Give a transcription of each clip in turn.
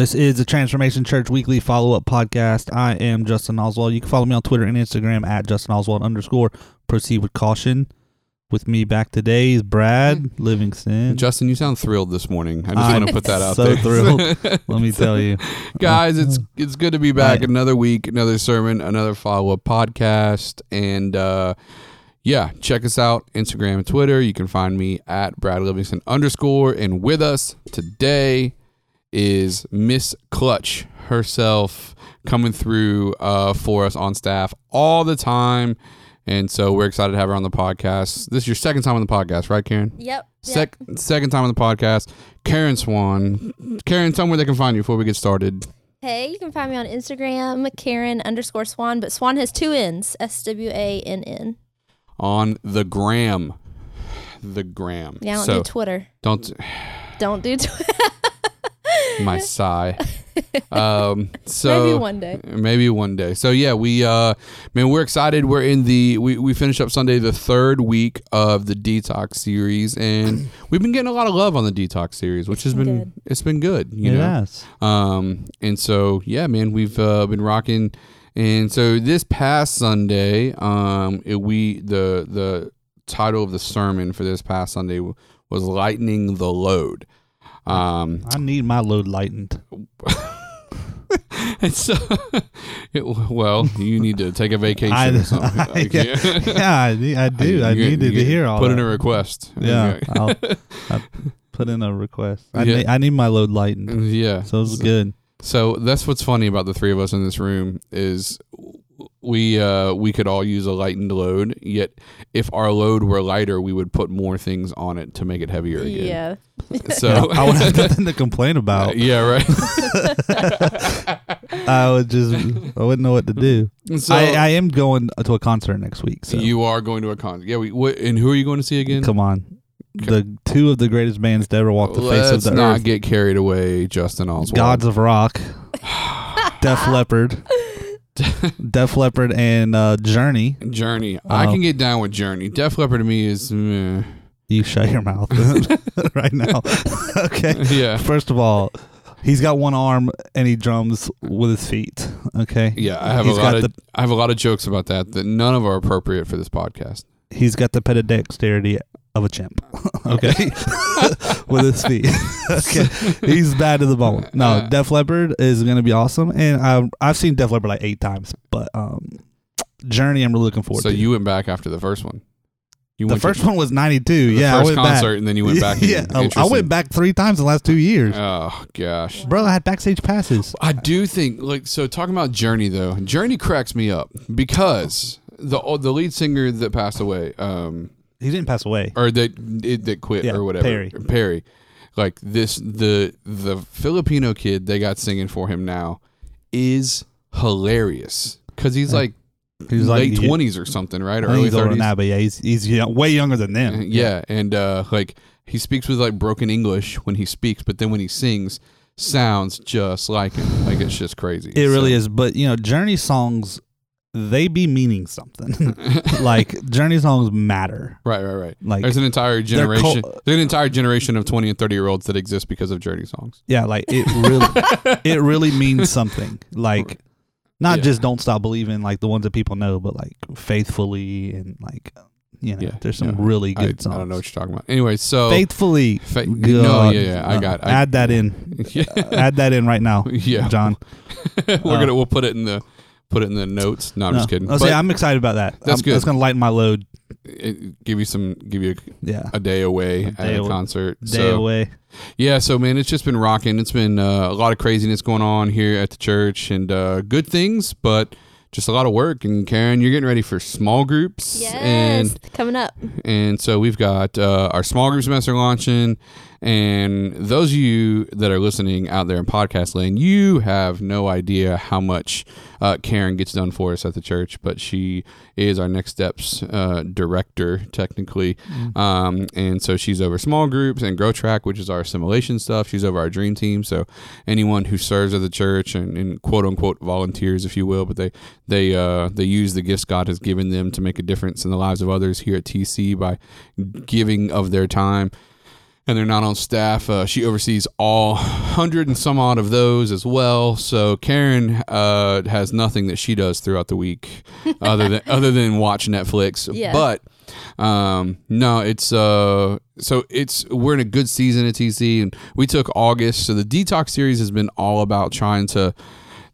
This is the Transformation Church Weekly Follow Up Podcast. I am Justin Oswald. You can follow me on Twitter and Instagram at Justin Oswald underscore. Proceed with caution. With me back today is Brad Livingston. Justin, you sound thrilled this morning. I just I'm want to put that out so there. thrilled. Let me tell you. Guys, it's it's good to be back. Right. Another week, another sermon, another follow up podcast, and uh, yeah, check us out Instagram and Twitter. You can find me at Brad Livingston underscore. And with us today is Miss Clutch herself coming through uh, for us on staff all the time. And so we're excited to have her on the podcast. This is your second time on the podcast, right, Karen? Yep. Sec- second time on the podcast. Karen Swann. Karen, tell me where they can find you before we get started. Hey, you can find me on Instagram, Karen underscore Swann, but Swann has two N's, S W A N N. On the gram. The gram. Yeah, don't so do Twitter. don't Don't do Twitter. my sigh. Um so Maybe one day. Maybe one day. So yeah, we uh man, we're excited. We're in the we, we finished up Sunday the third week of the detox series and we've been getting a lot of love on the detox series, which has been been good. it's been good. You know? Yes. Um, and so yeah, man, we've uh, been rocking. And so this past Sunday, um, it, we the the title of the sermon for this past Sunday was lightening the load. Um, I need my load lightened. and so, it, well, you need to take a vacation I- or something. I- Like, yeah. yeah, I, I do. I get- needed to get- hear all Put that. in a request. Yeah. I'll, I'll put in a request. I, Yeah. need, I need my load lightened. yeah. So it's good. So that's what's funny about the three of us in this room is we uh we could all use a lightened load. Yet if our load were lighter, we would put more things on it to make it heavier again. Yeah. So I would have nothing to complain about. yeah, right. I would just, I wouldn't know what to do. so I, I am going to a concert next week. So you are going to a concert. Yeah. We what, and who are you going to see again? come on, the two of the greatest bands to ever walk the face of the earth. Let's the not earth: get carried away, Justin Oswald. Gods of Rock, Def Leppard, Def Leppard, and uh, Journey. Journey. I Um, can get down with Journey. Def Leppard to me is meh. You shut your mouth right now. okay. yeah. First of all, he's got one arm and he drums with his feet. Okay. Yeah, I have He's a lot got of I have a lot of jokes about that that none of are appropriate for this podcast. He's got the pedidexterity of a chimp. okay. with his feet. okay. He's bad to the bone. No, Uh, Def Leppard is going to be awesome. And I, I've seen Def Leppard like eight times. But um, Journey, I'm really looking forward So to. you went back after the first one. You the first to one was 92. the yeah. I first went concert, back. and then you went back. yeah. I- I went back three times in the last two years. Oh gosh, Bro, I had backstage passes. I do think like so. Talking about Journey though, Journey cracks me up because the the lead singer that passed away, um, He didn't pass away. or that that quit Yeah, or whatever, Perry. Perry, like this the the Filipino kid they got singing for him now is hilarious because he's Yeah. like He's like late twenties or something, right? Or early he's older than thirties. that, but yeah, he's he's young, way younger than them. Yeah, and uh, like he speaks with like broken English when he speaks, but then when he sings, sounds just like him. Like it's just crazy. It really is. But you know, Journey songs they be meaning something. like Journey songs matter. Right, right, right. Like There's an entire generation. there's an entire generation of 20 and 30 year olds that exist because of Journey songs. yeah, like it really it really means something. Like not Yeah. just don't stop believing like the ones that people know, but like faithfully and like you know, Yeah, there's some yeah. really I, good songs. I don't know what you're talking about. Anyway, so faithfully. Fa- no, yeah, yeah, I got. I, add that in. yeah, add that in right now, yeah. John. We're Uh, gonna we'll put it in the put it in the notes. No, I'm just kidding. I'll But say I'm excited about that. That's I'm- good. That's gonna lighten my load. it- give you some give you Yeah. a, a day away A at day a awa- concert. Day so away. yeah, so man, it's just been rocking. It's been uh, a lot of craziness going on here at the church, and uh, good things, but just a lot of work. And Karen, you're getting ready for small groups, Yes. and Coming up. And so we've got uh, our small group semester launching. And those of you that are listening out there in podcast land, you have no idea how much uh, Karen gets done for us at the church, but she is our next steps uh, director, technically. Um, and so she's over small groups and Grow Track, which is our assimilation stuff. She's over our dream team. So anyone who serves at the church and, and quote unquote volunteers, if you will, but they they uh, they use the gifts God has given them to make a difference in the lives of others here at TC by giving of their time. And they're not on staff. Uh, she oversees all hundred and some odd of those as well. So Karen uh, has nothing that she does throughout the week other than other than watch Netflix. Yeah. But um, no, it's uh, so it's we're in a good season at TC, and we took August. So the detox series has been all about trying to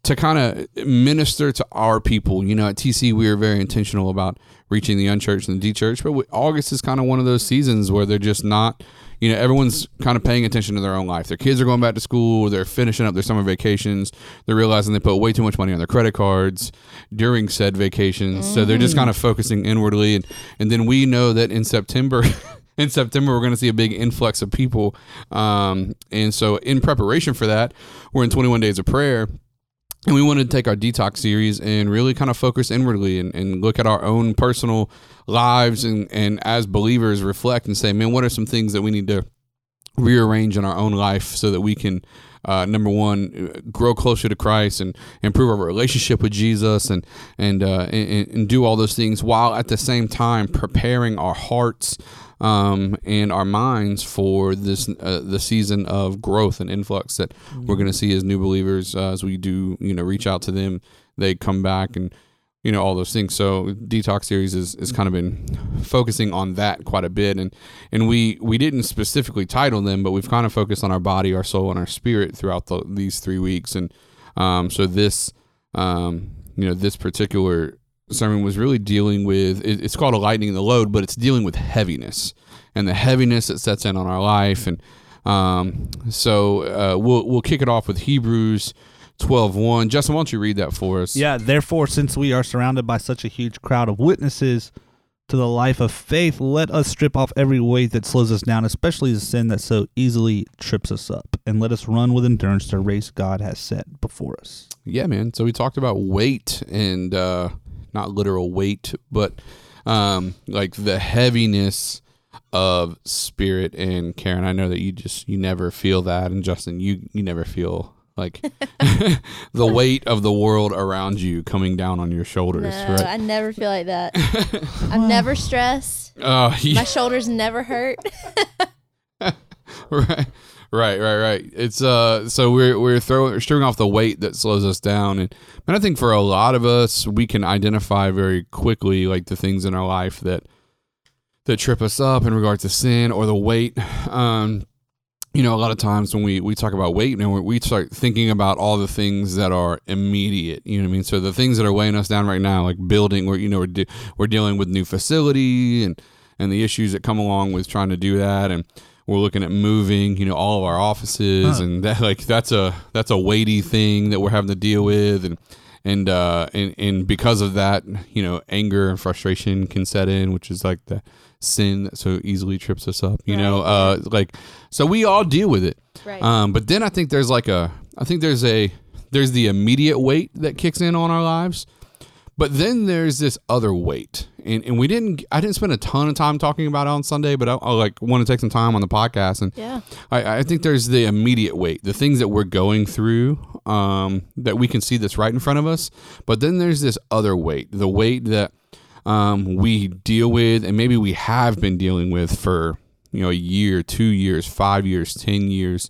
to kind of minister to our people. You know, at TC, we are very intentional about reaching the unchurched and the de-churched, but August is kind of one of those seasons where they're just not, you know, everyone's kind of paying attention to their own life. Their kids are going back to school, they're finishing up their summer vacations, they're realizing they put way too much money on their credit cards during said vacations. So they're just kind of focusing inwardly. And, and then we know that in September, in September, we're going to see a big influx of people. Um, and so, in preparation for that, we're in 21 days of prayer. And we wanted to take our detox series and really kind of focus inwardly and, and look at our own personal lives and, and as believers reflect and say, man, what are some things that we need to rearrange in our own life so that we can uh, number one, uh, grow closer to Christ and improve our relationship with Jesus and and, uh, and and do all those things while at the same time preparing our hearts um, and our minds for this uh, the season of growth and influx that we're going to see as new believers uh, as we do you know reach out to them. They come back and you know all those things. So detox series is, is kind of been focusing on that quite a bit, and and we we didn't specifically title them, but we've kind of focused on our body, our soul, and our spirit throughout the, these three weeks, and um, so this um, you know this particular sermon was really dealing with it, it's called a lightening the load, but it's dealing with heaviness and the heaviness that sets in on our life, and um, so uh, we'll we'll kick it off with Hebrews. 12.1. Justin, why don't you read that for us? Yeah, therefore, since we are surrounded by such a huge crowd of witnesses to the life of faith, let us strip off every weight that slows us down, especially the sin that so easily trips us up, and let us run with endurance the race God has set before us. Yeah, man. So we talked about weight and uh, not literal weight, but um, like the heaviness of spirit. And Karen, I know that you just you never feel that, and Justin, you you never feel like the weight of the world around you coming down on your shoulders, No, right? I never feel like that. I'm never stressed. Oh, yeah. My shoulders never hurt. right right right right it's uh so we're we're throwing stripping off the weight that slows us down and and i think for a lot of us we can identify very quickly like the things in our life that that trip us up in regard to sin or the weight um you know a lot of times when we we talk about weight and we we start thinking about all the things that are immediate you know what i mean? So the things that are weighing us down right now like building where you know we're, de- we're dealing with new facility and and the issues that come along with trying to do that. And we're looking at moving you know all of our offices Huh. and that like that's a that's a weighty thing that we're having to deal with. And and uh and, and because of that you know anger and frustration can set in which is like the sin that so easily trips us up you know uh like so we all deal with it Right. um but then i think there's like a i think there's a there's the immediate weight that kicks in on our lives but then there's this other weight, and, and we didn't. I didn't spend a ton of time talking about it on Sunday, but I, I like want to take some time on the podcast, and yeah. I, I think there's the immediate weight, the things that we're going through, um, that we can see that's right in front of us. But then there's this other weight, the weight that um, we deal with, and maybe we have been dealing with for you know a year, two years, five years, ten years,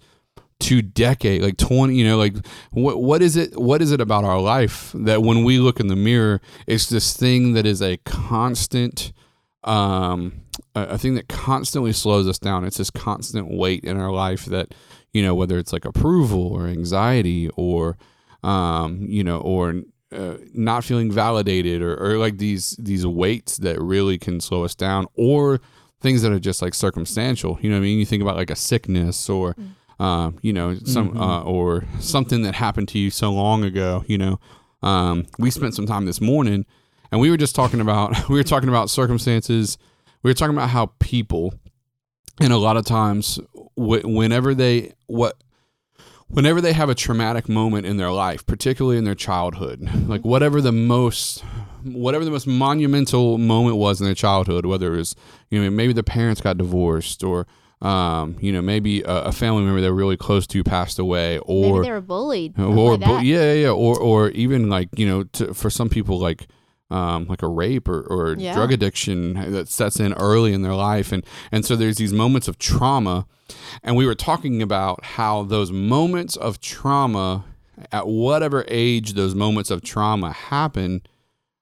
two decade, like twenty. You know, like what what is it? What is it about our life that when we look in the mirror, it's this thing that is a constant um a thing that constantly slows us down it's this constant weight in our life that you know whether it's like approval or anxiety or um you know or uh, not feeling validated or, or like these these weights that really can slow us down or things that are just like circumstantial. You know what i mean? You think about like a sickness or um, you know some uh, or something that happened to you so long ago you know? Um, we spent some time this morning and we were just talking about we were talking about circumstances. We were talking about how people and a lot of times wh- whenever they what whenever they have a traumatic moment in their life particularly in their childhood like whatever the most whatever the most monumental moment was in their childhood whether it was you know maybe the parents got divorced or um, you know maybe a, a family member they're really close to passed away or Maybe they were bullied. or like bu- yeah, yeah, yeah, or or even like you know, to, for some people like um, like a rape or, or Yeah. drug addiction that sets in early in their life, and and so there's these moments of trauma, and we were talking about how those moments of trauma, at whatever age those moments of trauma happen,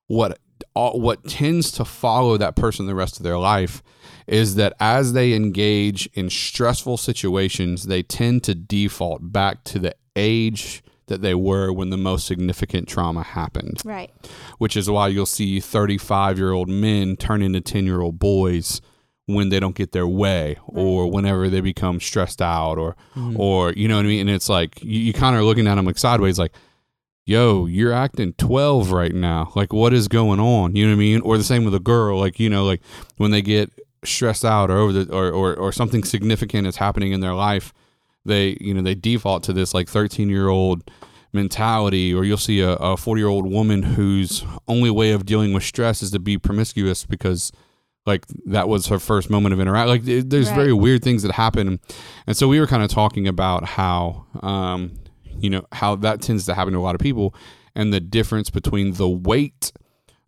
what all, what tends to follow that person the rest of their life is that as they engage in stressful situations, they tend to default back to the age that they were when the most significant trauma happened, Right. which is why you'll see 35 year old men turn into 10 year old boys when they don't get their way or whenever they become stressed out or mm. or you know what I mean and it's like you, you kind of are looking at them like sideways like yo, you're acting 12 right now. Like, what is going on? You know what I mean? Or the same with a girl, like, you know, like when they get stressed out or over the, or, or, or something significant is happening in their life, they, you know, they default to this like 13 year old mentality, or you'll see a 40 year old woman whose only way of dealing with stress is to be promiscuous because like that was her first moment of interact like it- there's Right. very weird things that happen and so we were kind of talking about how um you know how that tends to happen to a lot of people and the difference between the weight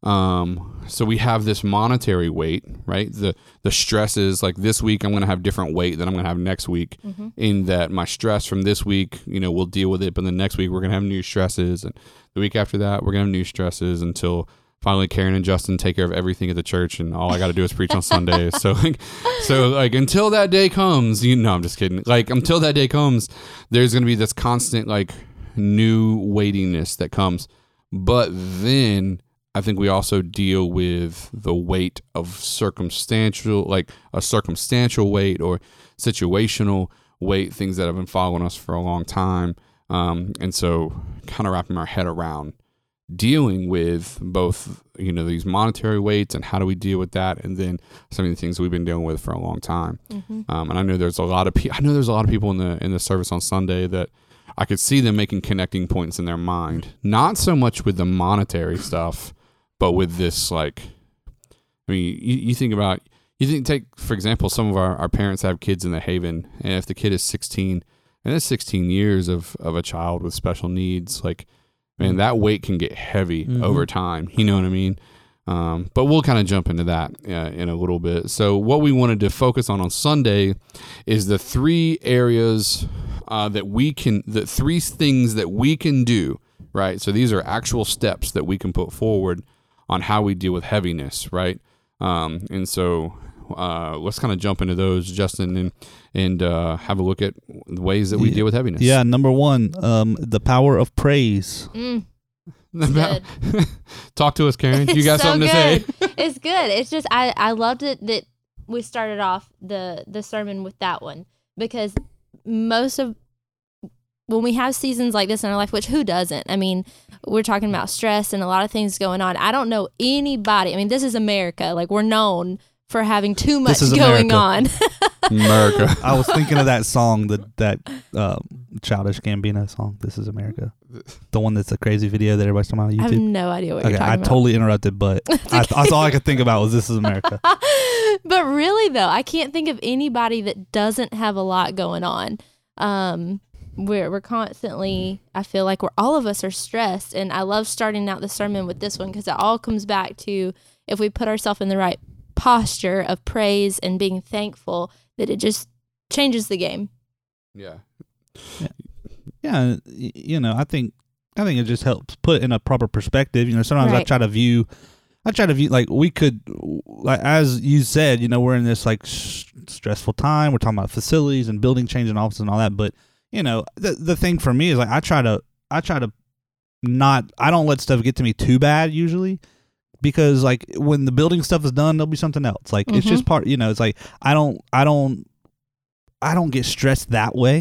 um so we have this monetary weight right the the stress is like this week i'm going to have different weight than i'm going to have next week in that my stress from this week you know we'll deal with it but the next week we're going to have new stresses and the week after that we're going to have new stresses until finally Karen and Justin take care of everything at the church and all I got to do is preach on Sundays. So like so like until that day comes, you know, I'm just kidding. Like until that day comes, there's going to be this constant like new weightiness that comes. But then I think we also deal with the weight of circumstantial like a circumstantial weight or situational weight, things that have been following us for a long time. Um, and so kind of wrapping our head around dealing with both you know these monetary weights and how do we deal with that and then some of the things we've been dealing with for a long time. Um, and i know there's a lot of people i know there's a lot of people in the in the service on sunday that i could see them making connecting points in their mind. Not so much with the monetary stuff but with this like i mean you, you think about you think take for example some of our, our parents have kids in the haven and if the kid is 16 and that's 16 years of, of a child with special needs like man that weight can get heavy Mhm. over time you know what i mean? Um, but we'll kind of jump into that uh, in a little bit. So what we wanted to focus on on sunday is the three areas uh, that we can the three things that we can do right? So these are actual steps that we can put forward on how we deal with heaviness right um, and so uh, let's kind of jump into those justin and and uh, have a look at the ways that we deal with heaviness Yeah, number one, um, the power of praise. Mm, About- good. Talk to us, Karen. You got so something to say? it's good. It's just I I loved it that we started off the the sermon with that one because most of when we have seasons like this in our life, which who doesn't? I mean, we're talking about stress and a lot of things going on. I don't know anybody. I mean, this is America. Like we're known for having too much This is going America. on. America. I was thinking of that song, that that uh, childish Gambino song. This is America, the one that's a crazy video that everybody's talking about on YouTube. I have YouTube. no idea what Okay, you're talking I about. I totally interrupted, but I, that's all I could think about was "This is America." but really though, I can't think of anybody that doesn't have a lot going on. Um we're we're constantly I feel like we're all of us are stressed and I love starting out the sermon with this one because it all comes back to if we put ourselves in the right posture of praise and being thankful that it just changes the game. yeah. yeah, you know, I think I think it just helps put in a proper perspective. You know, sometimes I try to view, I try to view like we could, like as you said, you know, we're in this like s- stressful time. We're talking about facilities and building change and offices and all that. But you know, the the thing for me is like I try to I try to not I don't let stuff get to me too bad usually. Because like when the building stuff is done, there'll be something else. Like it's Mhm. just part, you know. It's like I don't, I don't, I don't get stressed that way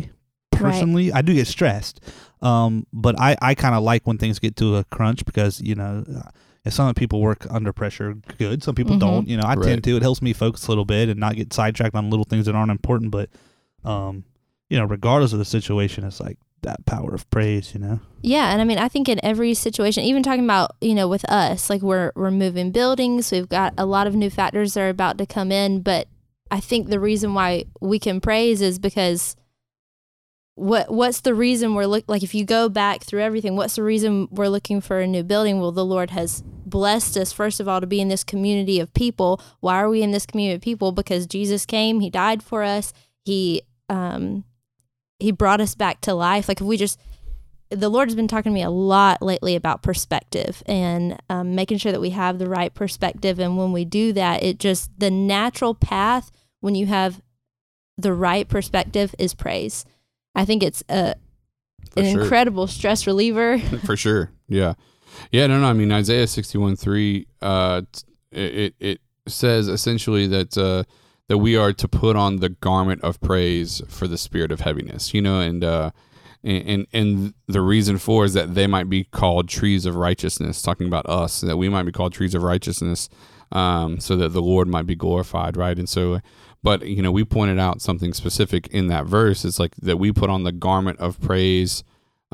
Right. personally. I do get stressed, um, but I, I kind of like when things get to a crunch because you know, uh, if some people work under pressure, good. Some people Mhm. don't. You know, I Right. tend to. It helps me focus a little bit and not get sidetracked on little things that aren't important. But, um, you know, regardless of the situation, it's like that power of praise. You know. Yeah, and I mean, I think in every situation, even talking about you know with us, like we're we're moving buildings, we've got a lot of new factors that are about to come in, but I think the reason why we can praise is because what what's the reason we're look like if you go back through everything, what's the reason we're looking for a new building? Well, the Lord has blessed us first of all to be in this community of people. Why are we in this community of people? Because Jesus came, he died for us. He um he brought us back to life. Like if we just the Lord has been talking to me a lot lately about perspective and um, making sure that we have the right perspective. And when we do that, it just the natural path when you have the right perspective is praise. I think it's a For an sure. incredible stress reliever. for sure. Yeah, yeah. No, no. I mean, Isaiah sixty one three. Uh, it it says essentially that uh, that we are to put on the garment of praise for the spirit of heaviness. You know, and uh, and and, the reason for is that they might be called trees of righteousness. Talking about us, that we might be called trees of righteousness, um, so that the Lord might be glorified. Right, and so. But you know, we pointed out something specific in that verse. It's like that we put on the garment of praise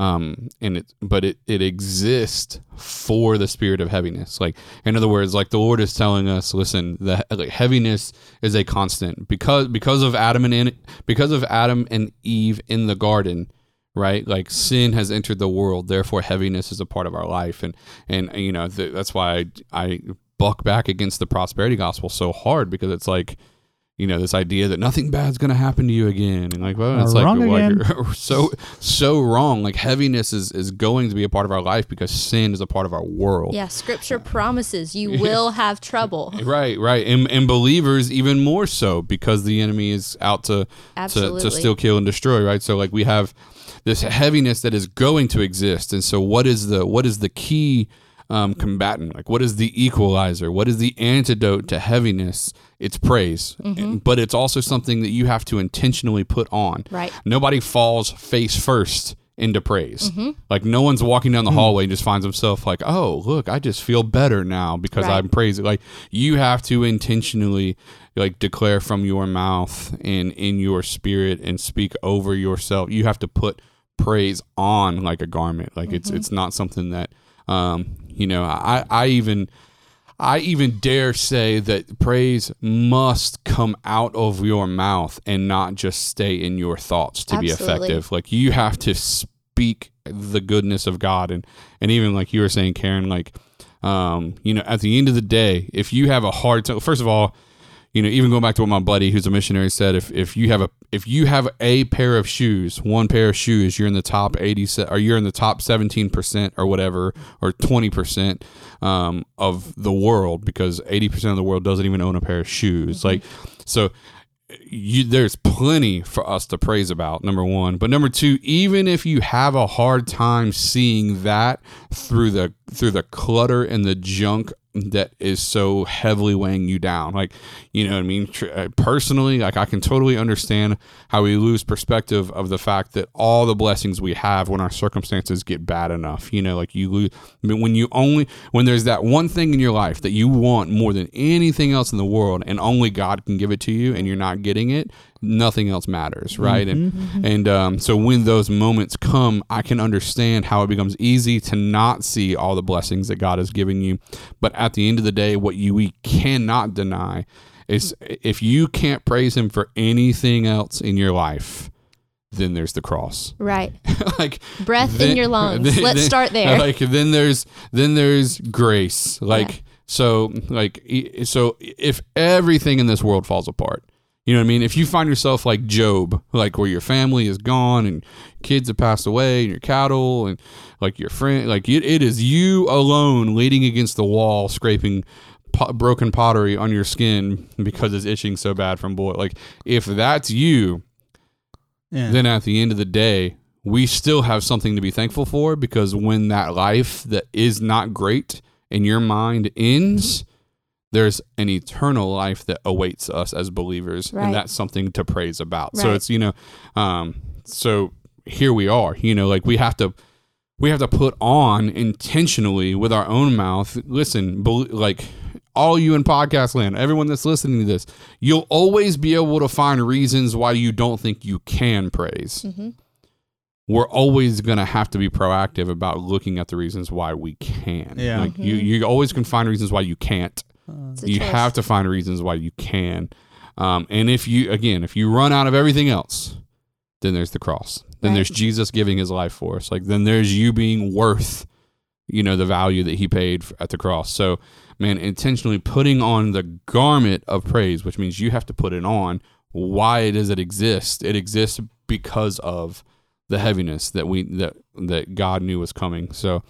um and it but it it exists for the spirit of heaviness. Like in other words like the lord is telling us listen the like, heaviness is a constant. Because because of adam and in, because of adam and eve in the garden right? Like sin has entered the world. Therefore heaviness is a part of our life. And and you know th- that's why I, I buck back against the prosperity gospel so hard because it's like you know this idea that nothing bad's going to happen to you again. And like well it's like, Wrong like again. so so wrong. Like heaviness is is going to be a part of our life because sin is a part of our world. Yeah, scripture promises you will have trouble. right right. And, and believers even more so because the enemy is out to to, to still kill and destroy right? So like we have this heaviness that is going to exist. And so what is the what is the key um, combatant? Like what is the equalizer? What is the antidote to heaviness it's praise And- but it's also something that you have to intentionally put on. Right. nobody falls face first into praise. Mm-hmm. Like no one's walking down the mm-hmm. hallway and just finds himself like oh look i just feel better now because Right. i'm praising. Like you have to intentionally like declare from your mouth and in your spirit and speak over yourself. You have to put praise on like a garment. Like it's it's not something that um you know i i even I even dare say that praise must come out of your mouth and not just stay in your thoughts to be effective. Like you have to speak the goodness of God and and even like you were saying Karen like um you know at the end of the day if you have a hard time first of all you know even going back to what my buddy who's a missionary said if if you have a if you have a pair of shoes one pair of shoes you're in the top 80 se- or you're in the top 17% or whatever or 20% um, of the world because 80% of the world doesn't even own a pair of shoes. Like so you, there's plenty for us to praise about number one. But number two even if you have a hard time seeing that through the through the clutter and the junk that is so heavily weighing you down. Like you know what i mean? Uh, personally like i can totally understand how we lose perspective of the fact that all the blessings we have when our circumstances get bad enough you know like you lose I mean, when you only when there's that one thing in your life that you want more than anything else in the world and only god can give it to you and you're not getting it nothing else matters right and and um, so when those moments come i can understand how it becomes easy to not see all the blessings that god has given you but at the end of the day what you we cannot deny is if you can't praise him for anything else in your life then there's the cross Right. like Breath then- in your lungs. then- Let's then- start there. Like then there's then there's grace. Like so like so if everything in this world falls apart, you know what I mean? If you find yourself like Job, like where your family is gone and kids have passed away and your cattle and like your friend, like it, it is you alone leaning against the wall, scraping po- broken pottery on your skin because it's itching so bad from boil. Like if that's you, Yeah. then at the end of the day, we still have something to be thankful for because when that life that is not great in your mind ends, there's an eternal life that awaits us as believers, Right. and that's something to praise about. So it's you know, um, so here we are. You know, like we have to. We have to put on intentionally with our own mouth. Listen, bel like all you in podcast land, everyone that's listening to this, you'll always be able to find reasons why you don't think you can praise. Mhm. We're always going to have to be proactive about looking at the reasons why we can. Yeah. Like you, you always can find reasons why you can't. You choice. have to find reasons why you can. Um, and if you, again, if you run out of everything else, then there's the cross. Then Right. there's Jesus giving his life for us. Like then there's you being worth you know, the value that he paid f- at the cross. So, man, intentionally putting on the garment of praise, which means you have to put it on. Why does it exist? It exists because of the heaviness that we that that God knew was coming. So,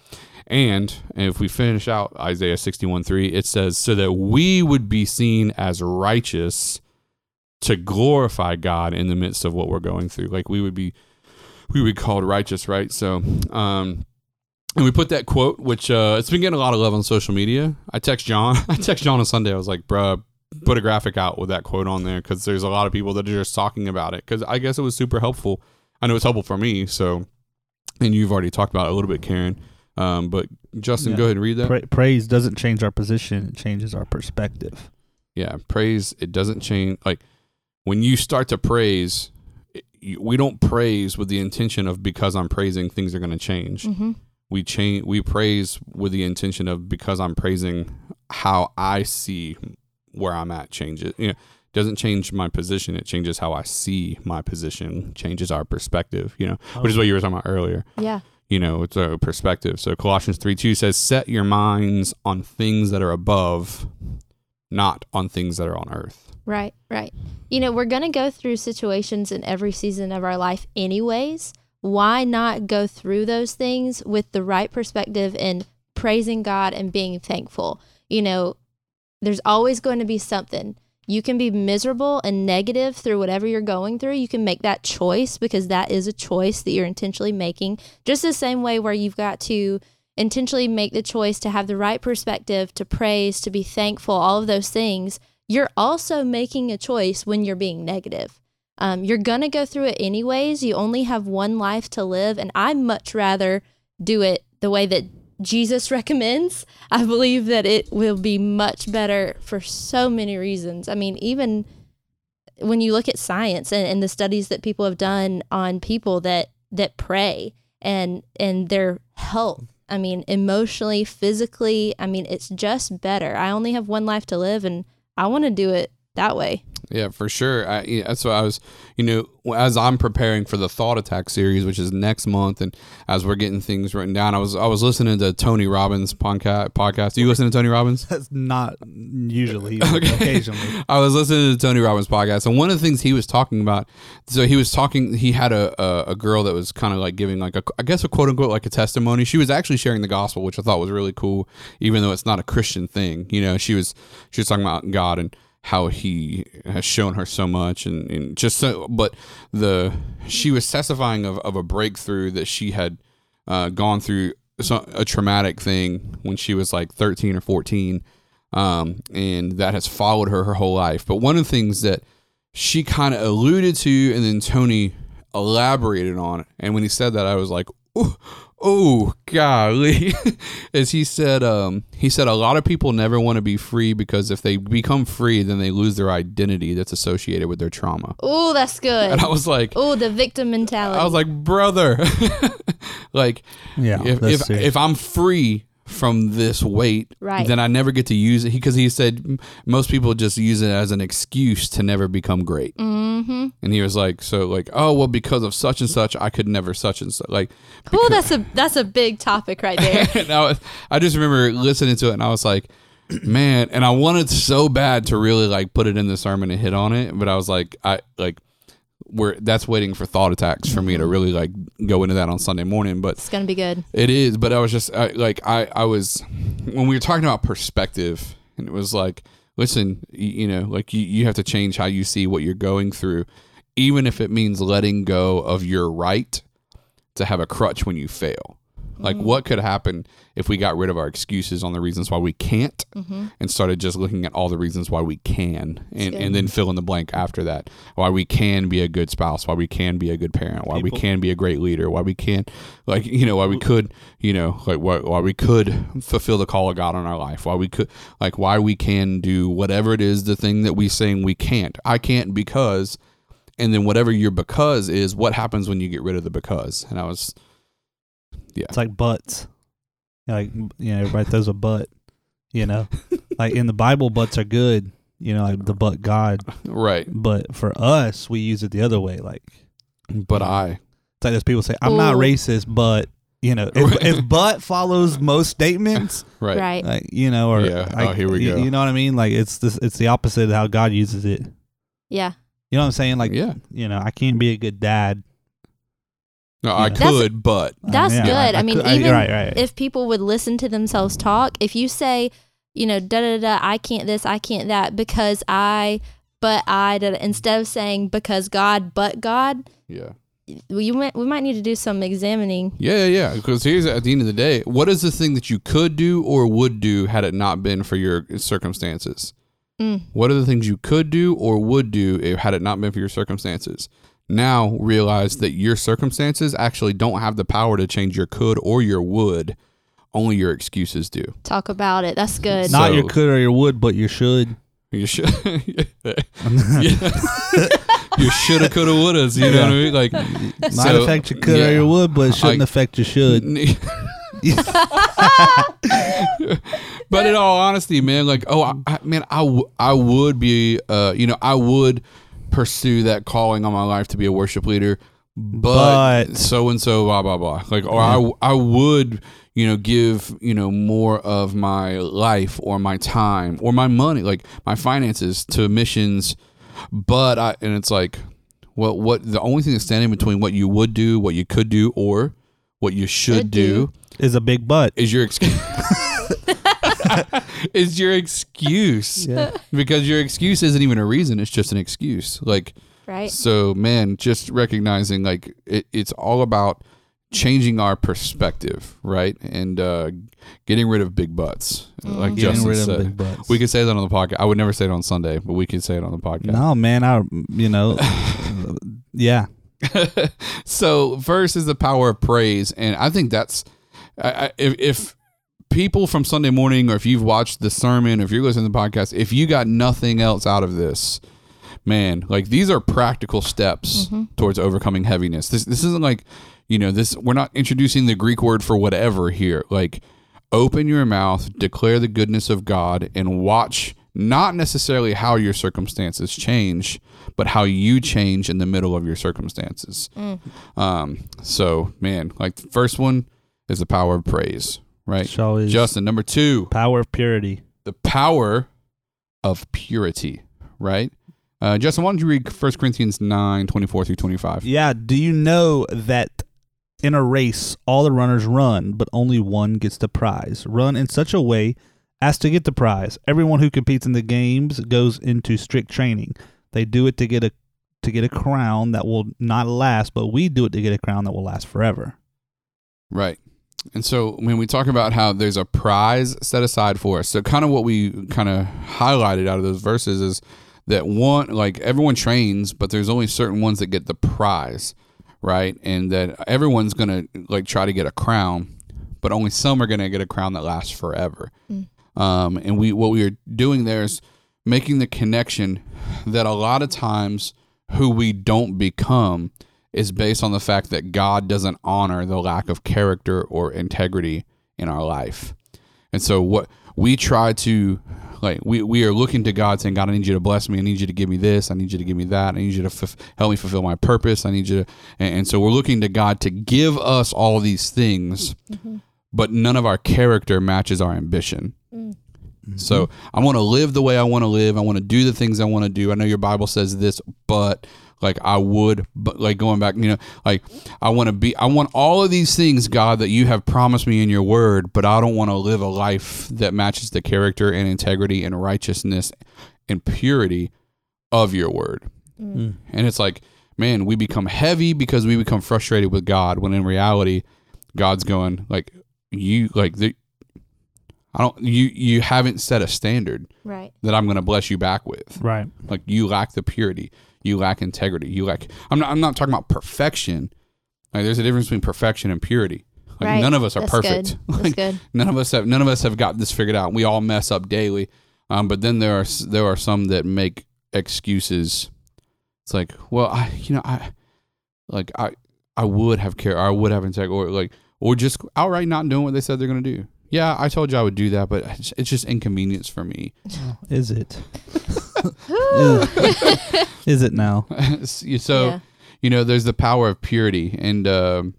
and if we finish out Isaiah 61 3, it says, So that we would be seen as righteous to glorify God in the midst of what we're going through. Like we would be we would be called righteous, right? So um and we put that quote, which uh it's been getting a lot of love on social media. I text John I text John on Sunday, I was like, bruh, put a graphic out with that quote on there because there's a lot of people that are just talking about it. Cause I guess it was super helpful. I know it's helpful for me, so and you've already talked about it a little bit, Karen. Um, but Justin, Yeah. go ahead and read that. Pra- praise doesn't change our position; it changes our perspective. yeah praise it doesn't change like when you start to praise it- you- we don't praise with the intention of because i'm praising things are going to change Mm-hmm. we change we praise with the intention of because i'm praising how i see where i'm at changes you know doesn't change my position it changes how i see my position changes our perspective you know which is what you were talking about earlier Yeah. You know it's a perspective so colossians 3 2 says set your minds on things that are above not on things that are on earth Right, right. You know, we're going to go through situations in every season of our life, anyways. Why not go through those things with the right perspective and praising God and being thankful? You know, there's always going to be something. You can be miserable and negative through whatever you're going through. You can make that choice because that is a choice that you're intentionally making. Just the same way where you've got to intentionally make the choice to have the right perspective, to praise, to be thankful, all of those things you're also making a choice when you're being negative. Um, you're going to go through it anyways. You only have one life to live. And I much rather do it the way that Jesus recommends. I believe that it will be much better for so many reasons. I mean, even when you look at science and, and the studies that people have done on people that that pray and and their health i mean emotionally physically i mean it's just better i only have one life to live and i want to do it that way Yeah, for sure. I, yeah, that's what I was, you know, as I'm preparing for the Thought Attack series, which is next month, and as we're getting things written down, I was I was listening to Tony Robbins podcast. Podcast. Do you listen to Tony Robbins? That's not usually, but occasionally. I was listening to Tony Robbins podcast, and one of the things he was talking about. So he was talking. He had a a, a girl that was kind of like giving like a I guess a quote unquote like a testimony. She was actually sharing the gospel, which I thought was really cool, even though it's not a Christian thing. You know, she was she was talking about God and how he has shown her so much and, and just so but the she was testifying of, of a breakthrough that she had uh, gone through a traumatic thing when she was like 13 or 14 um, and that has followed her her whole life. But one of the things that she kind of alluded to and then tony elaborated on it and when he said that i was like oh, oh golly. As he said um, he said a lot of people never want to be free because if they become free then they lose their identity that's associated with their trauma. Oh that's good. And i was like oh the victim mentality. I was like brother. Like Yeah, if if, if I'm free from this weight, Right. then I never get to use it because he said most people just use it as an excuse to never become great. mm-hmm And he was like, so like, oh well, because of such and such, I could never such and such. Like, oh that's a that's a big topic right there I, was, I just remember listening to it and I was like, man, and I wanted so bad to really like put it in the sermon and hit on it, but I was like, I like. Where that's waiting for thought attacks for me to really like go into that on Sunday morning, but it's gonna be good It is, but I was just I, like I I was when we were talking about perspective, and it was like, listen, you, you know, like you you have to change how you see what you're going through, even if it means letting go of your right to have a crutch when you fail. Like, what could happen if we got rid of our excuses on the reasons why we can't and started just looking at all the reasons why we can and, and then fill in the blank after that? Why we can be a good spouse, why we can be a good parent, why we can be a great leader, why we can, like, you know, why we could, you know, like, why, why we could fulfill the call of God on our life, why we could, like, why we can do whatever it is, the thing that we saying we can't. I can't because, and then whatever your because is, what happens when you get rid of the because? And I was, It's like butts. Like you know, everybody throws a butt. You know, like in the Bible, butts are good. You know, like the butt God. right. But for us, we use it the other way. Like But um, I, it's like those people say, "I'm not racist, but you know, if, if but follows most statements, Right. Right. like you know, or Yeah. Oh, like, here we you, go. You know what I mean? Like it's this, it's the opposite of how God uses it. Yeah. You know what I'm saying? Like, yeah. you know, I can't be a good dad. No, I Yeah. That's- could, but That's Yeah, good. I, mean, could- even right, right. if people would listen to themselves talk, if you say, you know, da da da, I can't this, I can't that because I, but I, da, da, instead of saying because God, but God, yeah. we might, we might need to do some examining. Yeah, yeah, yeah. Because here's at the end of the day, what is the thing that you could do or would do had it not been for your circumstances? Mm. What are the things you could do or would do if had it not been for your circumstances? Now realize that your circumstances actually don't have the power to change your could or your would. Only your excuses do. Talk about it. That's good. Not So- your could or your would, but your should. You should. you shoulda, coulda, wouldas. You know what I mean? Like, Might so, affect your could yeah. or your would, but it shouldn't I- affect your should. but in all honesty, man, like, oh, I, I- man, I, w- I would be, uh, you know, I would pursue that calling on my life to be a worship leader, but But- so and so, blah blah blah. Like, or I, I would, you know, give, you know, more of my life or my time or my money, like my finances to missions, but I, and it's like, what, what, the only thing that's standing between what you would do, what you could do, or what you should Should do. do Is a big butt. is your excuse is your excuse Yeah. because your excuse isn't even a reason it's just an excuse like Right. so man just recognizing like it, it's all about changing our perspective right and uh getting rid of big butts like Mhm. Getting justin rid of said big butts. we could say that on the podcast i would never say it on sunday but we could say it on the podcast No, man, I, you know, yeah. so first is the power of praise and i think that's I, I, if, if people from sunday morning or if you've watched the sermon or if you're listening to the podcast if you got nothing else out of this man like these are practical steps towards overcoming heaviness. This, this isn't like you know this we're not introducing the greek word for whatever here. Like open your mouth declare the goodness of god and watch not necessarily how your circumstances change but how you change in the middle of your circumstances. Um so man like the first one is the power of praise right So is justin number two power of purity. the power of purity, right? Uh, Justin, why don't you read 1 Corinthians 9, 24 through 25? Yeah. Do you know that in a race, all the runners run, but only one gets the prize? Run in such a way as to get the prize. Everyone who competes in the games goes into strict training. They do it to get a to get a crown that will not last, but we do it to get a crown that will last forever. Right. And so when we talk about how there's a prize set aside for us, so kind of what we kind of highlighted out of those verses is that one, like everyone trains, but there's only certain ones that get the prize, right? And that everyone's going to like try to get a crown, but only some are going to get a crown that lasts forever. Um, and we, what we are doing there is making the connection that a lot of times who we don't become is based on the fact that God doesn't honor the lack of character or integrity in our life. And so what we try to like we, we are looking to God saying, God, I need you to bless me. I need you to give me this. I need you to give me that. I need you to f- help me fulfill my purpose. I need you to, and, and so we're looking to God to give us all these things, mm-hmm. but none of our character matches our ambition. Mm. So mm-hmm. I want to live the way I want to live. I want to do the things I want to do. I know your Bible says this, but like I would, but like going back, you know, like I want to be, I want all of these things, God, that you have promised me in your word, but I don't want to live a life that matches the character and integrity and righteousness and purity of your word. Mm. And it's like, man, we become heavy because we become frustrated with God when in reality, God's going like you like the I don't you you haven't set a standard Right. that I'm going to bless you back with. Right. Like you lack the purity, you lack integrity, you lack. I'm not. I'm not talking about perfection. Like there's a difference between perfection and purity. Like right. none of us are That's perfect. Good. That's Like, good. none of us have. None of us have got this figured out. We all mess up daily. Um, but then there are there are some that make excuses. It's like, well, I you know I like I I would have care. I would have integrity, or like or just outright not doing what they said they're going to do. Yeah, I told you I would do that, but it's- it's just inconvenience for me. Is it? is, is it now? so yeah. you know there's the power of purity and um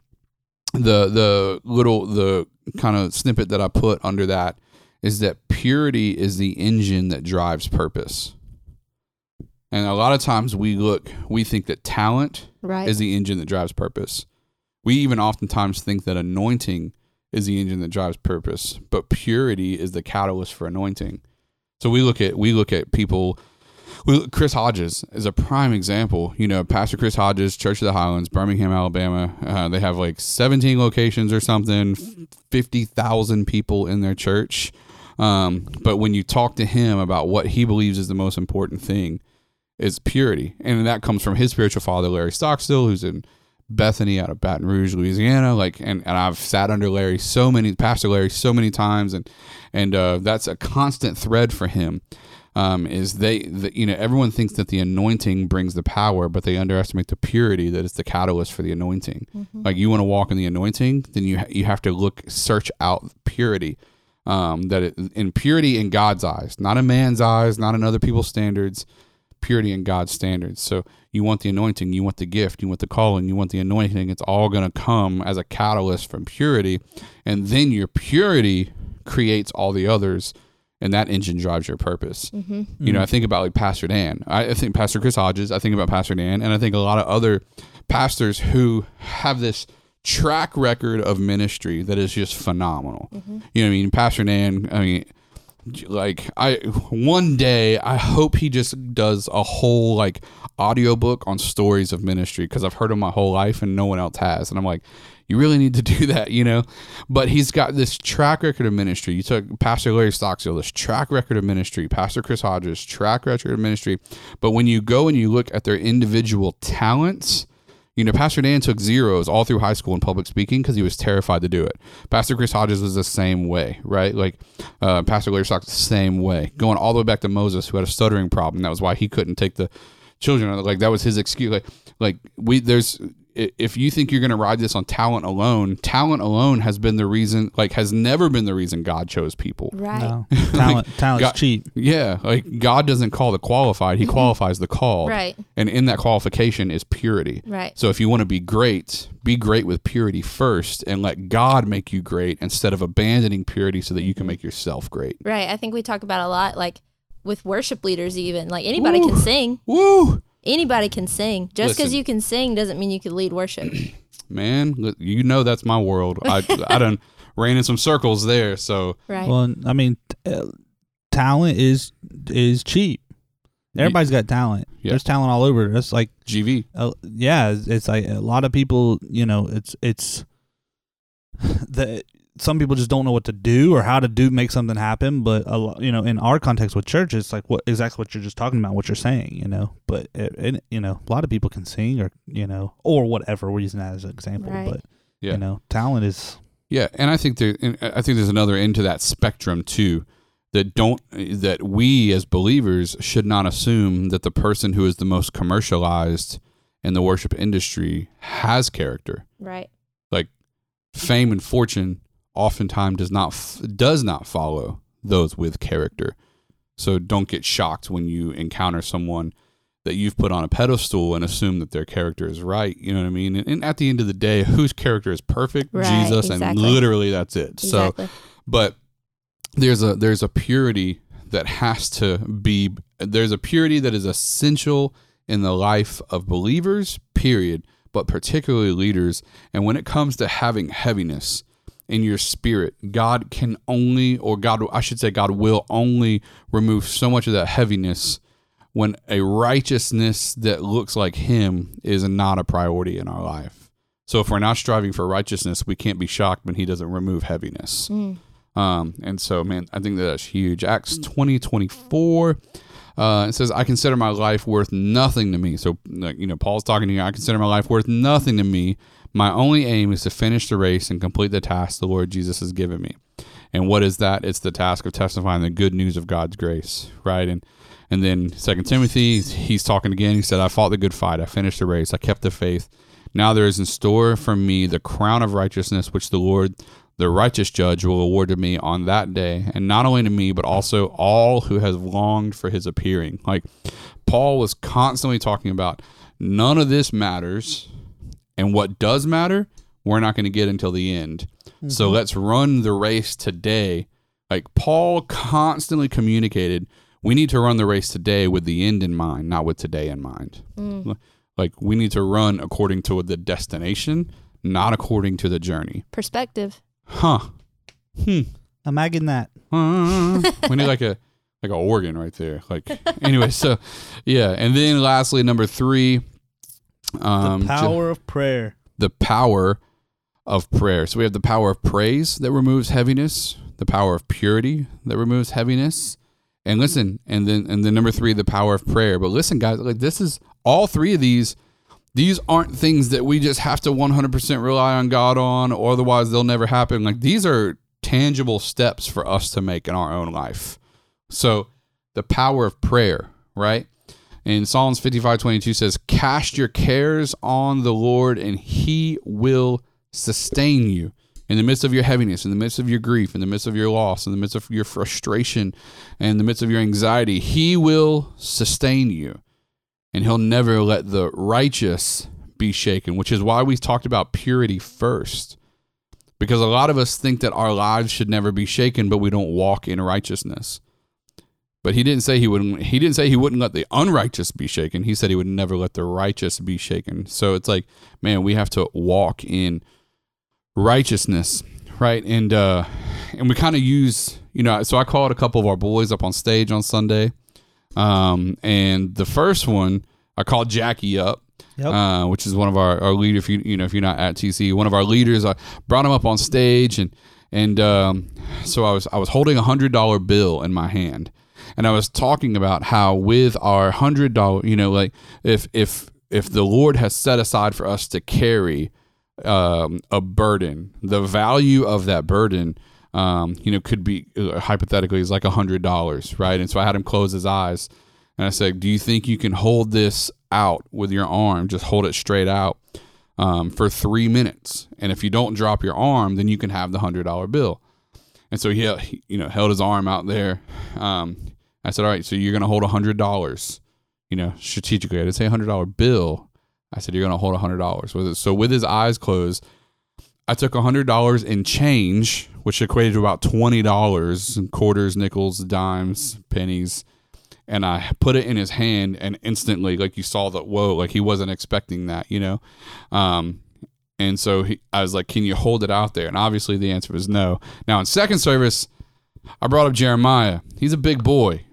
the the little the kind of snippet that I put under that is that purity is the engine that drives purpose. And a lot of times we look, we think that talent Right. is the engine that drives purpose. We even oftentimes think that anointing is the engine that drives purpose, but purity is the catalyst for anointing. So we look at we look at people. We look, Chris Hodges is a prime example. You know, Pastor Chris Hodges, Church of the Highlands, Birmingham, Alabama. Uh, they have like 17 locations or something, 50,000 people in their church. Um, but when you talk to him about what he believes is the most important thing, is purity, and that comes from his spiritual father, Larry Stockstill, who's in Bethany out of Baton Rouge, Louisiana. Like, and, and I've sat under Larry so many, Pastor Larry so many times, and and uh, that's a constant thread for him. Um, is they, the, you know, everyone thinks that the anointing brings the power, but they underestimate the purity that is the catalyst for the anointing. Like, you want to walk in the anointing, then you you have to look, search out purity. Um, that it, in purity in God's eyes, not in man's eyes, not in other people's standards, purity in God's standards. So you want the anointing, you want the gift, you want the calling, you want the anointing. It's all going to come as a catalyst from purity. And then your purity creates all the others, and that engine drives your purpose. Mm-hmm. You know, I think about like Pastor Dan. I, I think Pastor Chris Hodges. I think about Pastor Dan, and I think a lot of other pastors who have this track record of ministry that is just phenomenal. Mm-hmm. You know what I mean? Pastor Dan, I mean, like I one day I hope he just does a whole like audiobook on stories of ministry because I've heard him my whole life and no one else has. And I'm like, you really need to do that, you know? But he's got this track record of ministry. You took Pastor Larry Stockstill, this track record of ministry, Pastor Chris Hodges, track record of ministry. But when you go and you look at their individual talents, you know, Pastor Dan took zeros all through high school in public speaking because he was terrified to do it. Pastor Chris Hodges was the same way, right? Like uh, Pastor Larry Stockstill same way, going all the way back to Moses, who had a stuttering problem. That was why he couldn't take the children. Like that was his excuse. Like, like we there's if you think you're going to ride this on talent alone, talent alone has been the reason. Like, has never been the reason God chose people. right. No. Talent, talent's God- cheap. Yeah, like God doesn't call the qualified; He qualifies the called. Right. And in that qualification is purity. Right. So if you want to be great, be great with purity first and let God make you great instead of abandoning purity so that you can mm-hmm. make yourself great. Right. I think we talk about a lot, like with worship leaders, even like anybody can sing. Woo! Anybody can sing. Just because Listen. you can sing doesn't mean you can lead worship. Man, li- you know that's my world. I I done ran in some circles there, so Right. Well, I mean, t- uh, talent is is cheap. Everybody's got talent. Yeah. There's talent all over. That's like, GV. uh, yeah, it's, it's like a lot of people. You know, it's it's the some people just don't know what to do or how to do make something happen. But a lot, you know, in our context with church, it's like what exactly what you're just talking about, what you're saying. You know, but it, it, you know, a lot of people can sing or you know or whatever. We're using that as an example, Right. but Yeah. you know, talent is Yeah, and I think there, and I think there's another end to that spectrum too. That don't that we as believers should not assume that the person who is the most commercialized in the worship industry has character. right. Like fame and fortune oftentimes does not f- does not follow those with character. So don't get shocked when you encounter someone that you've put on a pedestal and assume that their character is right. You know what I mean? And, and at the end of the day, whose character is perfect? Right, Jesus, and literally that's it. So, but there's a there's a purity that has to be there's a purity that is essential in the life of believers period but particularly leaders and when it comes to having heaviness in your spirit god can only or god i should say god will only remove so much of that heaviness when a righteousness that looks like him is not a priority in our life so if we're not striving for righteousness we can't be shocked when he doesn't remove heaviness Mm. um, and so, man, I think that that's huge. Acts 20, 24, uh, it says, I consider my life worth nothing to me. So, like, you know, Paul's talking to you. I consider my life worth nothing to me. My only aim is to finish the race and complete the task the Lord Jesus has given me. And what is that? It's the task of testifying the good news of God's grace, right? And and then Second Timothy, he's talking again. He said, I fought the good fight. I finished the race. I kept the faith. Now there is in store for me the crown of righteousness, which the Lord, the righteous judge, will award to me on that day. And not only to me, but also all who have longed for his appearing. Like Paul was constantly talking about none of this matters. And what does matter? we're not going to get until the end. So Mm-hmm. let's run the race today. Like Paul constantly communicated, we need to run the race today with the end in mind, not with today in mind. Mm. Like we need to run according to the destination, not according to the journey. Perspective. Huh. Hmm. Imagine that. Uh, we need like a like a organ right there. Like anyway, so yeah, and then lastly, number three, um, the power of prayer. the power of prayer. So we have the power of praise that removes heaviness, the power of purity that removes heaviness. And listen, and then and then number 3 the power of prayer. But listen guys, like this is all three of these these aren't things that we just have to 100% rely on God on or otherwise they'll never happen. Like these are tangible steps for us to make in our own life. So the power of prayer, right? And Psalms 55 22 says, Cast your cares on the Lord, and he will sustain you. In the midst of your heaviness, in the midst of your grief, in the midst of your loss, in the midst of your frustration, and in the midst of your anxiety, he will sustain you. And he'll never let the righteous be shaken, which is why we talked about purity first. Because a lot of us think that our lives should never be shaken, but we don't walk in righteousness. But he didn't say he wouldn't he didn't say he wouldn't let the unrighteous be shaken. He said he would never let the righteous be shaken. So it's like, man, we have to walk in righteousness, right? And uh and we kind of use, you know, so I called a couple of our boys up on stage on Sunday. Um and the first one I called Jackie up Yep. uh, which is one of our, our leader. If you you know if you're not at TC, one of our leaders, I brought him up on stage, and and um, so I was I was holding a hundred dollar bill in my hand, and I was talking about how with our hundred dollar, you know, like if if if the Lord has set aside for us to carry um, a burden, the value of that burden. Um, you know, could be uh, hypothetically is like a hundred dollars, right? And so I had him close his eyes, and I said, "Do you think you can hold this out with your arm? Just hold it straight out um, for three minutes, and if you don't drop your arm, then you can have the hundred dollar bill." And so he, you know, held his arm out there. Um, I said, "All right, so you're gonna hold a hundred dollars, you know, strategically. I didn't say a hundred dollar bill. I said you're gonna hold a hundred dollars with it." So with his eyes closed, I took a hundred dollars in change, which equated to about twenty dollars, quarters, nickels, dimes, pennies and I put it in his hand, and instantly, like you saw that, whoa, like he wasn't expecting that, you know. Um, and so he, I was like, "Can you hold it out there?" And obviously, the answer was no. Now, in second service, I brought up Jeremiah. He's a big boy,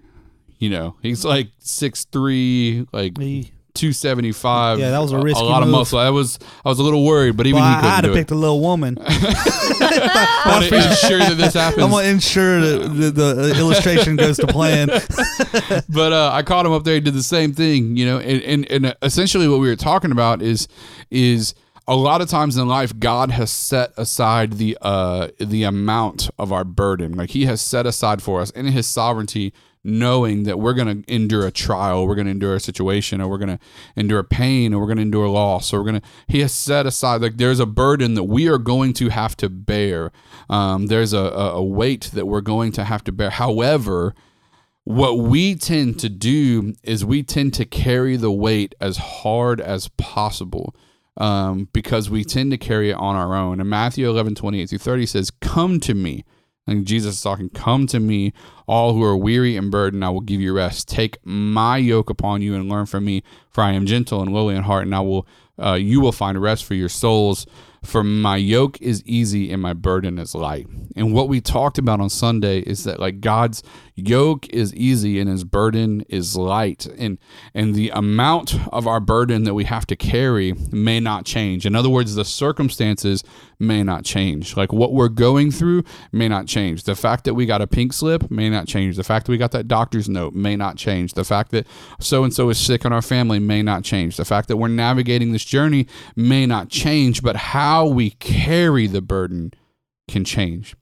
you know. He's like six three, like He- two seventy five. Yeah, that was a risky lot of muscle. I was I was a little worried, but even well, he I, couldn't I had to do pick it. the little woman. I want to ensure that this happens. I'm gonna ensure that the, the illustration goes to plan. but uh, I caught him up there. He did the same thing, you know. And, and and essentially, what we were talking about is is a lot of times in life, God has set aside the uh the amount of our burden. Like He has set aside for us in His sovereignty, knowing that we're going to endure a trial, we're going to endure a situation, or we're going to endure a pain, or we're going to endure loss, or we're going to. He has set aside like there's a burden that we are going to have to bear. Um, there's a, a a weight that we're going to have to bear. However what we tend to do is we tend to carry the weight as hard as possible um, because we tend to carry it on our own. And Matthew 11, 28 through 30 says, Come to me. And Jesus is talking, Come to me, all who are weary and burdened, I will give you rest. Take my yoke upon you and learn from me, for I am gentle and lowly in heart, and I will uh, you will find rest for your souls. For my yoke is easy and my burden is light. And what we talked about on Sunday is that like God's yoke is easy and his burden is light. And and the amount of our burden that we have to carry may not change. In other words, the circumstances may not change. Like what we're going through may not change. The fact that we got a pink slip may not change. The fact that we got that doctor's note may not change. The fact that so and so is sick in our family may not change. The fact that we're navigating this journey may not change, but how we carry the burden can change.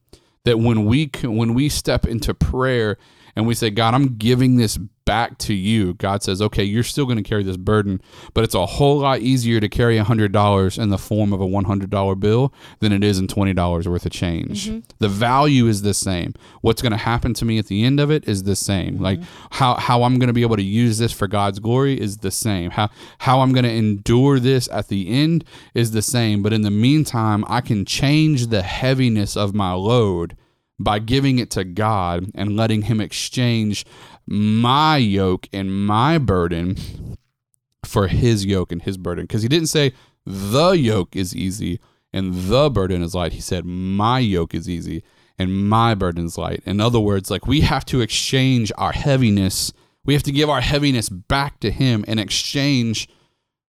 That when we can, when we step into prayer and we say, God, I'm giving this back to you, God says, okay, you're still going to carry this burden, but it's a whole lot easier to carry $100 in the form of a $100 bill than it is in $20 worth of change. Mm-hmm. The value is the same. What's going to happen to me at the end of it is the same. Mm-hmm. Like how, how I'm going to be able to use this for God's glory is the same. How, how I'm going to endure this at the end is the same. But in the meantime, I can change the heaviness of my load by giving it to God and letting Him exchange my yoke and my burden for His yoke and His burden. Because He didn't say the yoke is easy and the burden is light. He said, My yoke is easy and my burden is light. In other words, like we have to exchange our heaviness, we have to give our heaviness back to Him in exchange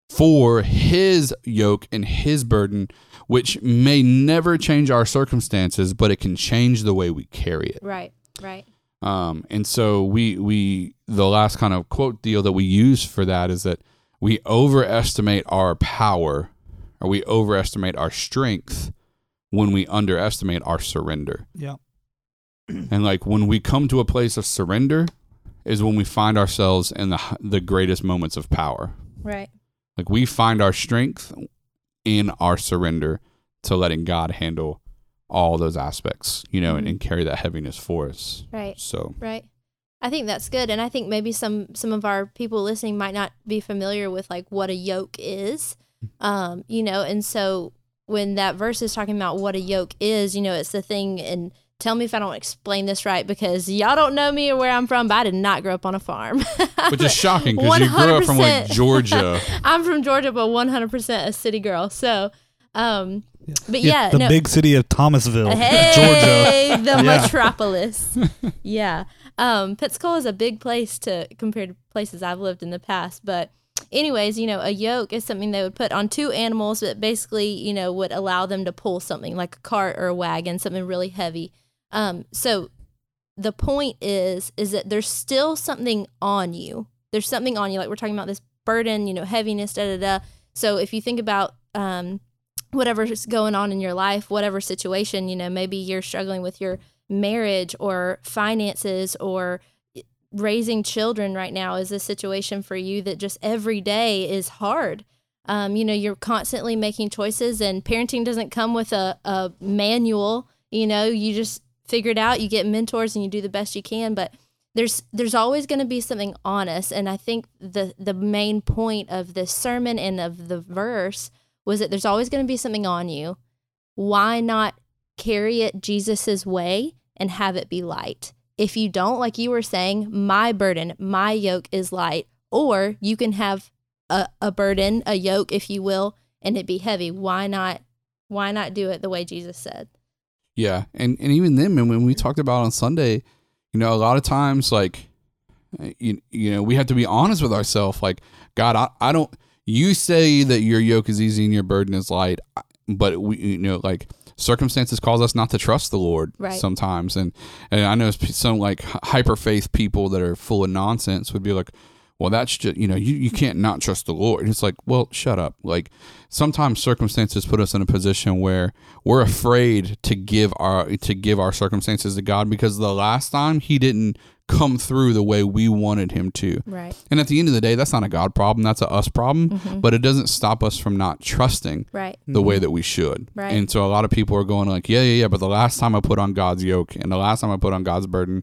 for His yoke and His burden, which may never change our circumstances, but it can change the way we carry it. Right. Right. Um, and so we we the last kind of quote deal that we use for that is that we overestimate our power or we overestimate our strength when we underestimate our surrender. Yeah. And like when we come to a place of surrender is when we find ourselves in the the greatest moments of power. Right. Like we find our strength in our surrender to letting God handle all those aspects, you know, and, Mhm. and carry that heaviness for us. Right. So Right. I think that's good, and I think maybe some some of our people listening might not be familiar with like what a yoke is, um, you know, and so when that verse is talking about what a yoke is, you know, it's the thing. And tell me if I don't explain this right, because y'all don't know me or where I'm from, but I did not grow up on a farm. which is shocking because you grew up from like Georgia. I'm from Georgia, but 100% a city girl. So, um, but yeah, the no, big city of Thomasville, Georgia. The Yeah. metropolis. yeah. Um, Pensacola is a big place to compared to places I've lived in the past. But anyways, you know, a yoke is something they would put on two animals that basically, you know, would allow them to pull something like a cart or a wagon, something really heavy. Um, so the point is is that there's still something on you. There's something on you, like we're talking about this burden, you know, heaviness, da da da. So if you think about um whatever's going on in your life, whatever situation, you know, maybe you're struggling with your marriage or finances or raising children right now is a situation for you that just every day is hard. Um, you know, you're constantly making choices, and parenting doesn't come with a, a manual. You know, you just figure it out. You get mentors, and you do the best you can. But there's there's always going to be something on us, and I think the the main point of this sermon and of the verse was that there's always going to be something on you. Why not carry it Jesus's way and have it be light? If you don't, like you were saying, my burden, my yoke is light, or you can have a, a burden, a yoke, if you will, and it be heavy. Why not? Why not do it the way Jesus said? Yeah, and and even then, man, when we talked about on Sunday, you know, a lot of times, like, uh, you, you know, we have to be honest with ourselves. Like, God, I, I don't. You say that your yoke is easy and your burden is light, but we, you know, like circumstances cause us not to trust the Lord Right. sometimes. And and I know some like hyper faith people that are full of nonsense would be like, well, that's just you know, you you can't not trust the Lord. And it's like, well, shut up. Like sometimes circumstances put us in a position where we're afraid to give our to give our circumstances to God because the last time He didn't come through the way we wanted Him to. Right. And at the end of the day, that's not a God problem. That's a us problem. Mm-hmm. But it doesn't stop us from not trusting Right. the way mm-hmm. that we should. Right. And so a lot of people are going like, yeah, yeah, yeah. But the last time I put on God's yoke and the last time I put on God's burden,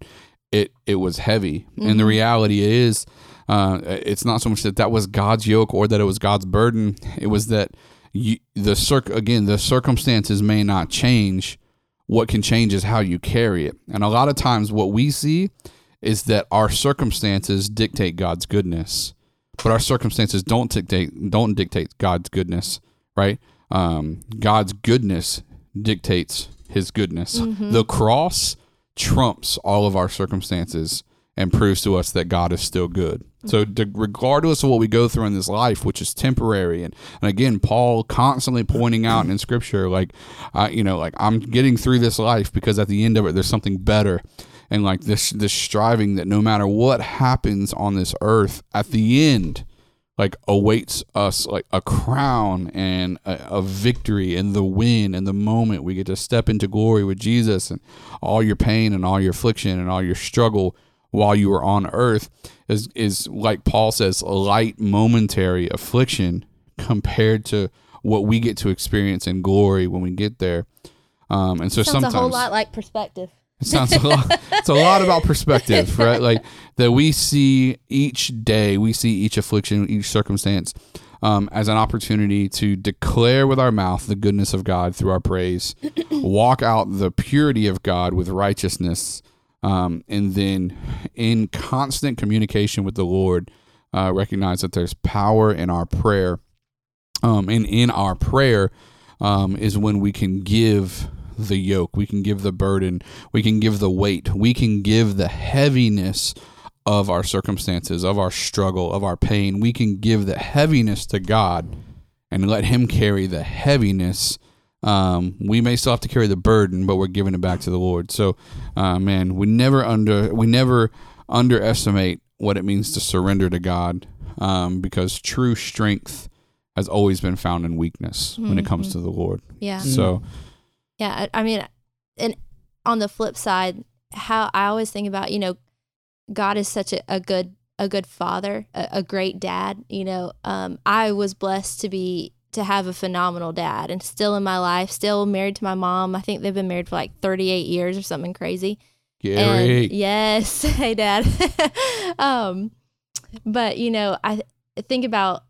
it it was heavy. And the mm-hmm. reality is, uh, it's not so much that that was God's yoke or that it was God's burden. It was that you, the circ again the circumstances may not change. What can change is how you carry it. And a lot of times, what we see is that our circumstances dictate God's goodness, but our circumstances don't dictate don't dictate God's goodness, right? Um, God's goodness dictates His goodness. The cross trumps all of our circumstances and proves to us that God is still good. So, to, regardless of what we go through in this life, which is temporary, and, and again, Paul constantly pointing out in Scripture, like, uh, you know, like I'm getting through this life because at the end of it, there's something better, and like this this striving that no matter what happens on this earth, at the end, like awaits us like a crown and a, a victory and the win and the moment. We get to step into glory with Jesus and all your pain and all your affliction and all your struggle while you were on earth is is like Paul says, light momentary affliction compared to what we get to experience in glory when we get there. Um, and so Sounds sometimes a whole lot like perspective. it sounds a lot. It's a lot about perspective, right? Like that we see each day, we see each affliction, each circumstance, um, as an opportunity to declare with our mouth the goodness of God through our praise, walk out the purity of God with righteousness, um, and then in constant communication with the Lord, uh, recognize that there's power in our prayer, um, and in our prayer um, is when we can give the yoke, we can give the burden, we can give the weight, we can give the heaviness of our circumstances, of our struggle, of our pain. We can give the heaviness to God and let Him carry the heaviness. Um, we may still have to carry the burden, but we're giving it back to the Lord. So, uh, man, we never under we never underestimate what it means to surrender to God, um, because true strength has always been found in weakness when it comes to the Lord. Yeah. So, Yeah, I I mean, and on the flip side, how I always think about, you know, God is such a, a good a good father, a, a great dad. You know, um, I was blessed to be to have a phenomenal dad, and still in my life, still married to my mom. I think they've been married for like thirty eight years or something crazy. Gary, And yes, hey dad. um, but you know, I think about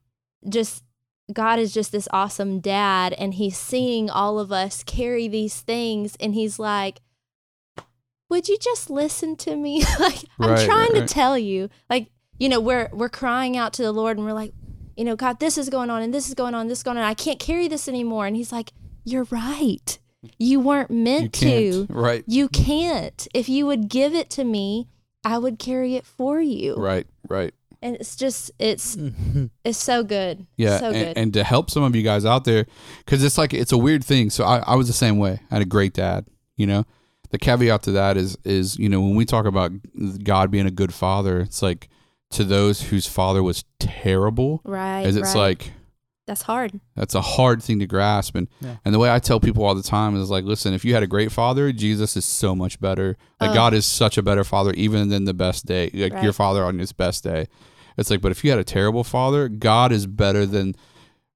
just God is just this awesome dad, and he's seeing all of us carry these things, and he's like, "Would you just listen to me? like I'm trying right, to right. tell you, like you know, we're we're crying out to the Lord, and we're like, you know, God, this is going on, and this is going on, this is going on. I can't carry this anymore, and he's like, "You're right. You weren't meant you to." right? You can't. If you would give it to me, I would carry it for you. Right, right. And it's just it's it's so good. Yeah, So and, good. and to help some of you guys out there, because it's like it's a weird thing. So I, I was the same way. I had a great dad. You know, the caveat to that is is you know when we talk about God being a good father, it's like to those whose father was terrible, right. as it's right. like that's hard. that's a hard thing to grasp. And Yeah. and the way I tell people all the time is like, listen, if you had a great father, Jesus is so much better. Like Oh. God is such a better father, even than the best day. Like your father on his best day. It's like, but if you had a terrible father, God is better than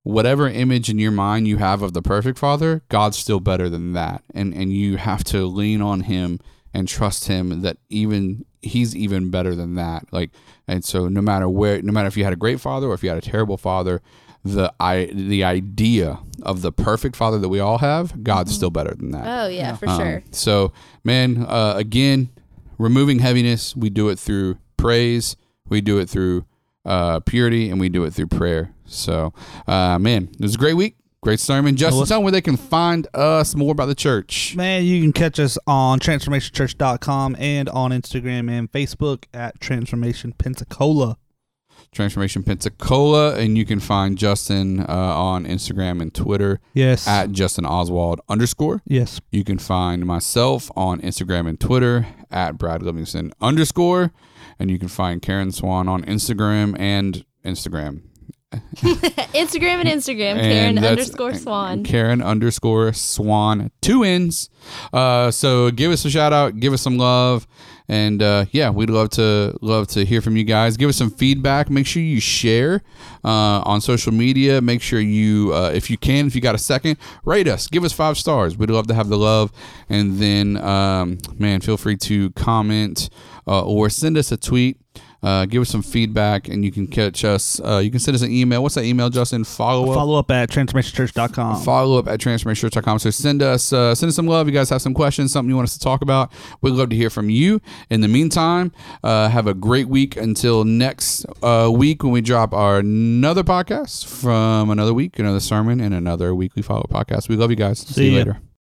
whatever image in your mind you have of the perfect father. God's still better than that, and and you have to lean on Him and trust Him that even He's even better than that. Like, and so no matter where, no matter if you had a great father or if you had a terrible father, the I the idea of the perfect father that we all have, God's still better than that. Oh yeah, for Um, sure. So, man, uh, again, removing heaviness, we do it through praise, we do it through uh, purity, and we do it through prayer. So, uh, man, it was a great week, great sermon. Justin, tell them where they can find us more about the church. Man, you can catch us on transformationchurch.com and on Instagram and Facebook at Transformation Pensacola. Transformation Pensacola, and you can find Justin uh, on Instagram and Twitter Yes. at Justin Oswald underscore. yes. You can find myself on Instagram and Twitter at Brad Livingston underscore, and you can find Karen Swann on Instagram and Instagram. Instagram and Instagram, Karen underscore Swann. Karen underscore Swann, two ins. Uh, so give us a shout out, give us some love, and uh, yeah, we'd love to love to hear from you guys. Give us some feedback. Make sure you share uh, on social media. Make sure you, uh, if you can, if you got a second, rate us. Give us five stars. We'd love to have the love. And then, um, man, feel free to comment uh, or send us a tweet. Uh, give us some feedback, and you can catch us. Uh, you can send us an email. What's that email, Justin? Follow up Follow up at transformationchurch.com. follow up at transformationchurch.com. So send us uh, send us some love. You guys have some questions, something you want us to talk about. We'd love to hear from you. In the meantime, uh, have a great week until next uh, week when we drop our another podcast from another week, another sermon, and another weekly follow up podcast. We love you guys. See, See you ya. later.